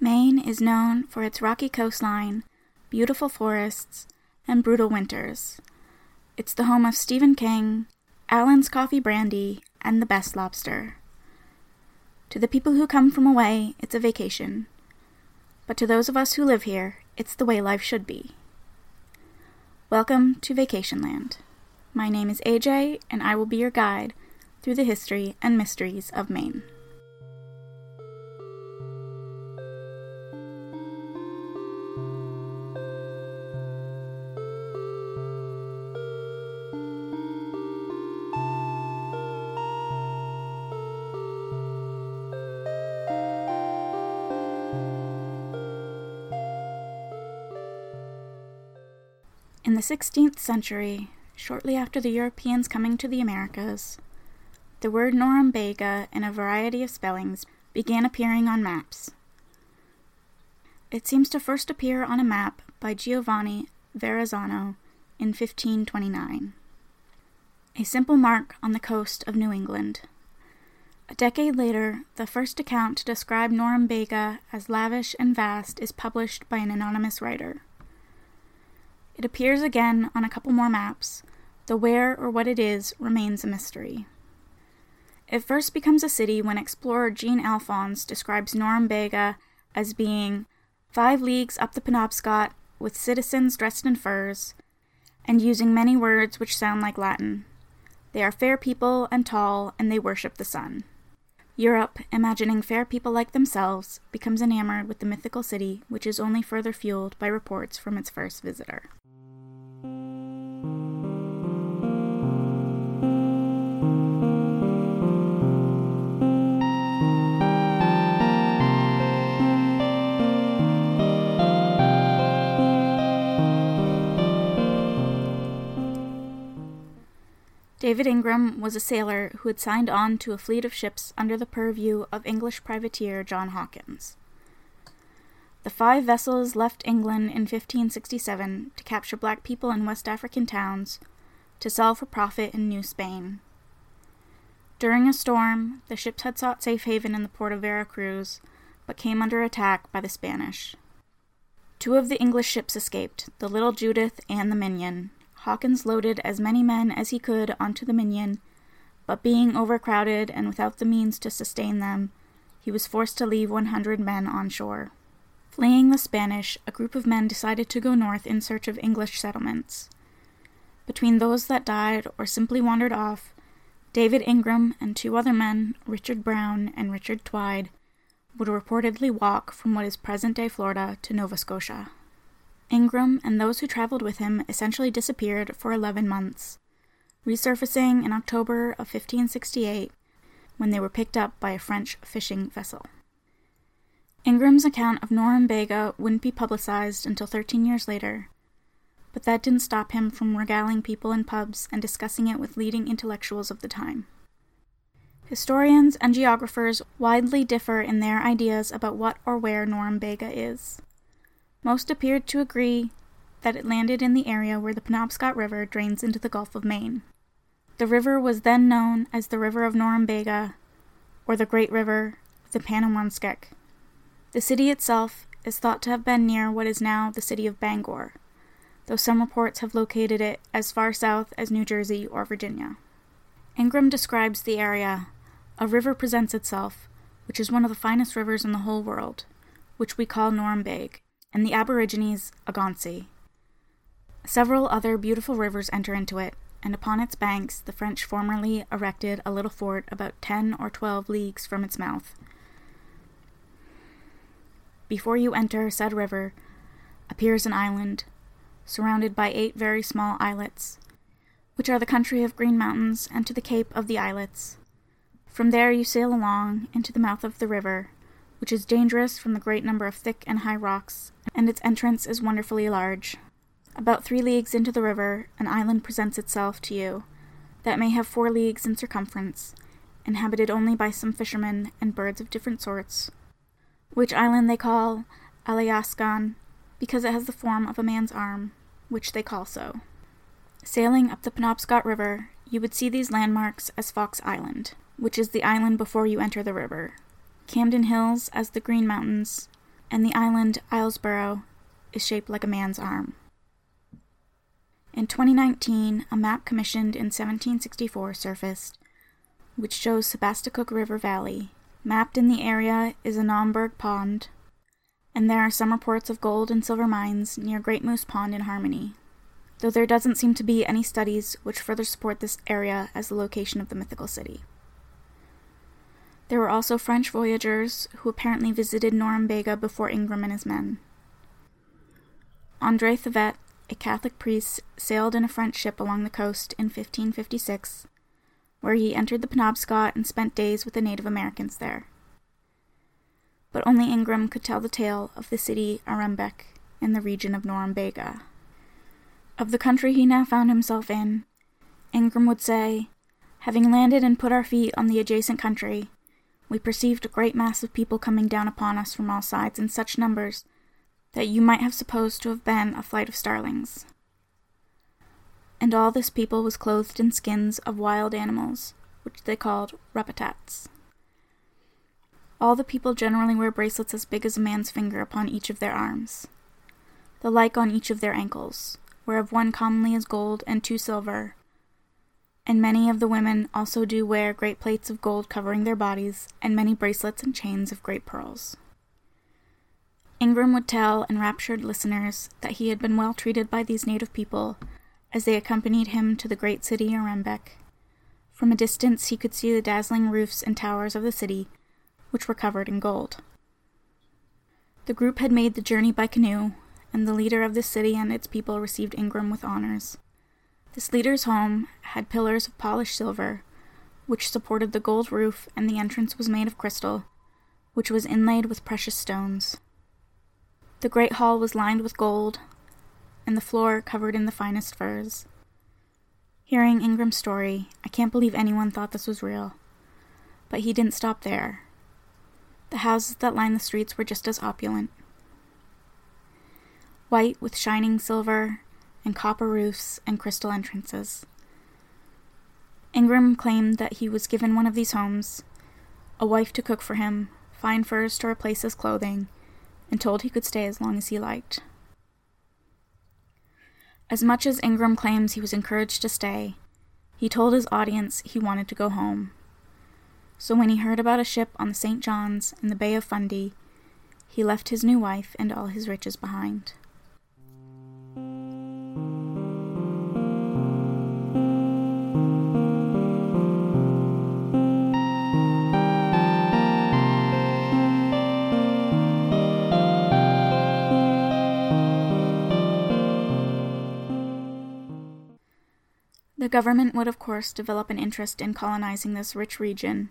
Maine is known for its rocky coastline, beautiful forests, and brutal winters. It's the home of Stephen King, Allen's Coffee Brandy, and the best lobster. To the people who come from away, it's a vacation. But to those of us who live here, it's the way life should be. Welcome to Vacationland. My name is AJ, and I will be your guide through the history and mysteries of Maine. In the 16th century, shortly after the Europeans coming to the Americas, the word Norumbega in a variety of spellings began appearing on maps. It seems to first appear on a map by Giovanni Verrazzano in 1529, a simple mark on the coast of New England. A decade later, the first account to describe Norumbega as lavish and vast is published by an anonymous writer. It appears again on a couple more maps, though where or what it is remains a mystery. It first becomes a city when explorer Jean Alphonse describes Norumbega as being five leagues up the Penobscot with citizens dressed in furs, and using many words which sound like Latin. They are fair people and tall, and they worship the sun. Europe, imagining fair people like themselves, becomes enamored with the mythical city, which is only further fueled by reports from its first visitor. David Ingram was a sailor who had signed on to a fleet of ships under the purview of English privateer John Hawkins. The five vessels left England in 1567 to capture black people in West African towns to sell for profit in New Spain. During a storm, the ships had sought safe haven in the port of Vera Cruz, but came under attack by the Spanish. Two of the English ships escaped, the Little Judith and the Minion, Hawkins loaded as many men as he could onto the Minion, but being overcrowded and without the means to sustain them, he was forced to leave 100 men on shore. Fleeing the Spanish, a group of men decided to go north in search of English settlements. Between those that died or simply wandered off, David Ingram and two other men, Richard Brown and Richard Twide, would reportedly walk from what is present day Florida to Nova Scotia. Ingram and those who traveled with him essentially disappeared for 11 months, resurfacing in October of 1568 when they were picked up by a French fishing vessel. Ingram's account of Norumbega wouldn't be publicized until 13 years later, but that didn't stop him from regaling people in pubs and discussing it with leading intellectuals of the time. Historians and geographers widely differ in their ideas about what or where Norumbega is. Most appeared to agree that it landed in the area where the Penobscot River drains into the Gulf of Maine. The river was then known as the River of Norumbega, or the Great River of the Panawanskek. The city itself is thought to have been near what is now the city of Bangor, though some reports have located it as far south as New Jersey or Virginia. Ingram describes the area a river presents itself, which is one of the finest rivers in the whole world, which we call Norumbeg and the Aborigines Agonsi. Several other beautiful rivers enter into it, and upon its banks the French formerly erected a little fort about ten or twelve leagues from its mouth. Before you enter said river appears an island, surrounded by eight very small islets, which are the country of green mountains, and to the cape of the islets. From there you sail along into the mouth of the river, which is dangerous from the great number of thick and high rocks, and its entrance is wonderfully large. About three leagues into the river, an island presents itself to you that may have four leagues in circumference, inhabited only by some fishermen and birds of different sorts, which island they call Alayaskan, because it has the form of a man's arm, which they call so. Sailing up the Penobscot River, you would see these landmarks as Fox Island, which is the island before you enter the river, Camden Hills as the Green Mountains, and the island Islesboro is shaped like a man's arm. In 2019, a map commissioned in 1764 surfaced, which shows Sebasticook River Valley. Mapped in the area is a Naumburg Pond, and there are some reports of gold and silver mines near Great Moose Pond in Harmony, though there doesn't seem to be any studies which further support this area as the location of the mythical city. There were also French voyagers who apparently visited Norumbega before Ingram and his men. Andre Thevet, a Catholic priest, sailed in a French ship along the coast in 1556, where he entered the Penobscot and spent days with the Native Americans there. But only Ingram could tell the tale of the city Arembec in the region of Norumbega. Of the country he now found himself in, Ingram would say, Having landed and put our feet on the adjacent country, we perceived a great mass of people coming down upon us from all sides in such numbers that you might have supposed to have been a flight of starlings. And all this people was clothed in skins of wild animals, which they called repetats. All the people generally wear bracelets as big as a man's finger upon each of their arms, the like on each of their ankles, whereof one commonly is gold and two silver, and many of the women also do wear great plates of gold covering their bodies, and many bracelets and chains of great pearls. Ingram would tell enraptured listeners that he had been well treated by these native people as they accompanied him to the great city Arembec. From a distance he could see the dazzling roofs and towers of the city, which were covered in gold. The group had made the journey by canoe, and the leader of the city and its people received Ingram with honors. This leader's home had pillars of polished silver, which supported the gold roof, and the entrance was made of crystal, which was inlaid with precious stones. The great hall was lined with gold, and the floor covered in the finest furs. Hearing Ingram's story, I can't believe anyone thought this was real. But he didn't stop there. The houses that lined the streets were just as opulent. White with shining silver and copper roofs and crystal entrances. Ingram claimed that he was given one of these homes, a wife to cook for him, fine furs to replace his clothing, and told he could stay as long as he liked. As much as Ingram claims he was encouraged to stay, he told his audience he wanted to go home. So when he heard about a ship on the St. John's in the Bay of Fundy, he left his new wife and all his riches behind. The government would, of course, develop an interest in colonizing this rich region,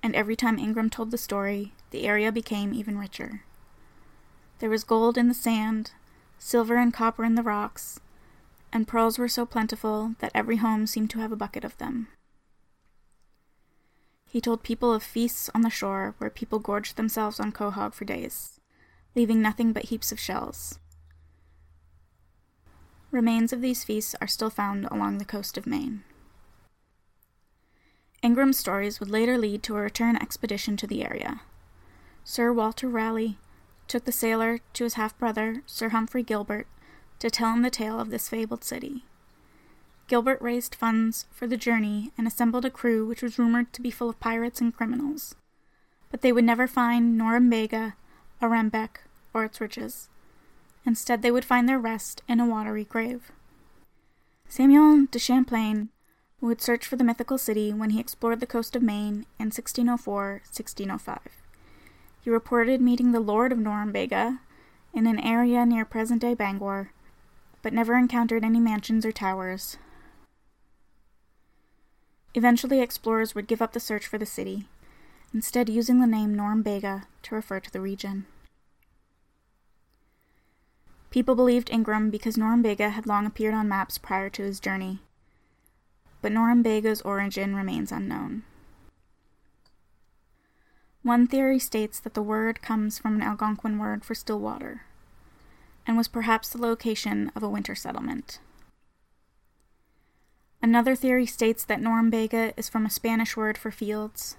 and every time Ingram told the story, the area became even richer. There was gold in the sand, silver and copper in the rocks, and pearls were so plentiful that every home seemed to have a bucket of them. He told people of feasts on the shore where people gorged themselves on quahog for days, leaving nothing but heaps of shells. Remains of these feasts are still found along the coast of Maine. Ingram's stories would later lead to a return expedition to the area. Sir Walter Raleigh took the sailor to his half brother, Sir Humphrey Gilbert, to tell him the tale of this fabled city. Gilbert raised funds for the journey and assembled a crew which was rumored to be full of pirates and criminals. But they would never find Norumbega, Arembec, or its riches. Instead, they would find their rest in a watery grave. Samuel de Champlain would search for the mythical city when he explored the coast of Maine in 1604 1605. He reported meeting the Lord of Norumbega in an area near present day Bangor, but never encountered any mansions or towers. Eventually, explorers would give up the search for the city, instead, using the name Norumbega to refer to the region. People believed Ingram because Norumbega had long appeared on maps prior to his journey, but Norumbega's origin remains unknown. One theory states that the word comes from an Algonquin word for still water, and was perhaps the location of a winter settlement. Another theory states that Norumbega is from a Spanish word for fields,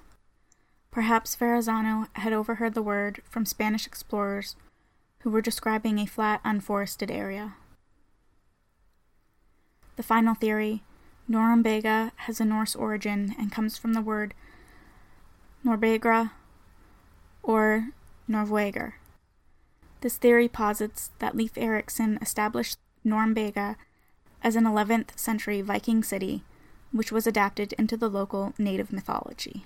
Perhaps Verrazano had overheard the word from Spanish explorers who were describing a flat, unforested area. The final theory, Norumbega, has a Norse origin and comes from the word Norbegra or Norveger. This theory posits that Leif Erikson established Norumbega as an 11th century Viking city, which was adapted into the local native mythology.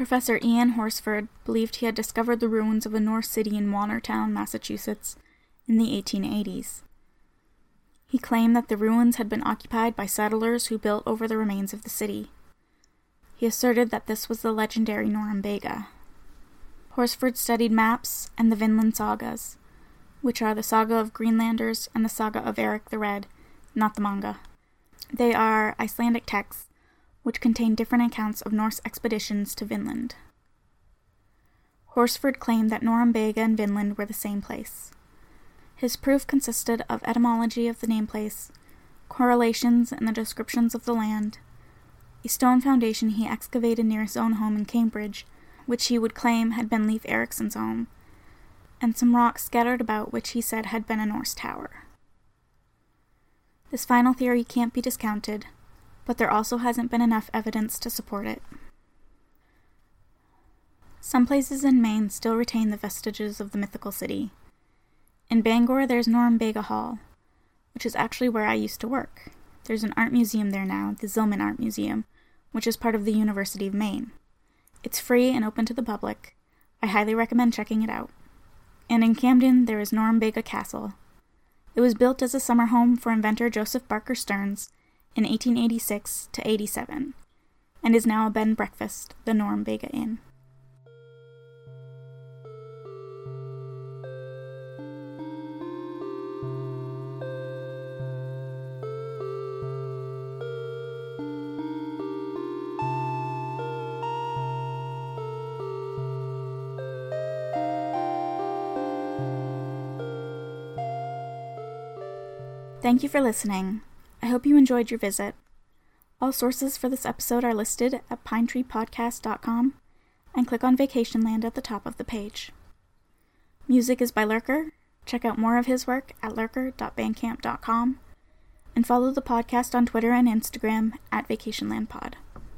Professor Eben Horsford believed he had discovered the ruins of a Norse city in Watertown, Massachusetts, in the 1880s. He claimed that the ruins had been occupied by settlers who built over the remains of the city. He asserted that this was the legendary Norumbega. Horsford studied maps and the Vinland sagas, which are the saga of Greenlanders and the saga of Eric the Red, not the manga. They are Icelandic texts which contain different accounts of Norse expeditions to Vinland. Horsford claimed that Norumbega and Vinland were the same place. His proof consisted of etymology of the name place, correlations in the descriptions of the land, a stone foundation he excavated near his own home in Cambridge, which he would claim had been Leif Erikson's home, and some rocks scattered about which he said had been a Norse tower. This final theory can't be discounted, but there also hasn't been enough evidence to support it. Some places in Maine still retain the vestiges of the mythical city. In Bangor, there's Norumbega Hall, which is actually where I used to work. There's an art museum there now, the Zillman Art Museum, which is part of the University of Maine. It's free and open to the public. I highly recommend checking it out. And in Camden, there is Norumbega Castle. It was built as a summer home for inventor Joseph Barker Stearns in 1886 to 87, and is now a bed and breakfast, the Norumbega Inn. Thank you for listening. I hope you enjoyed your visit. All sources for this episode are listed at pinetreepodcast.com and click on Vacationland at the top of the page. Music is by Lurker. Check out more of his work at lurker.bandcamp.com and follow the podcast on Twitter and Instagram at vacationlandpod.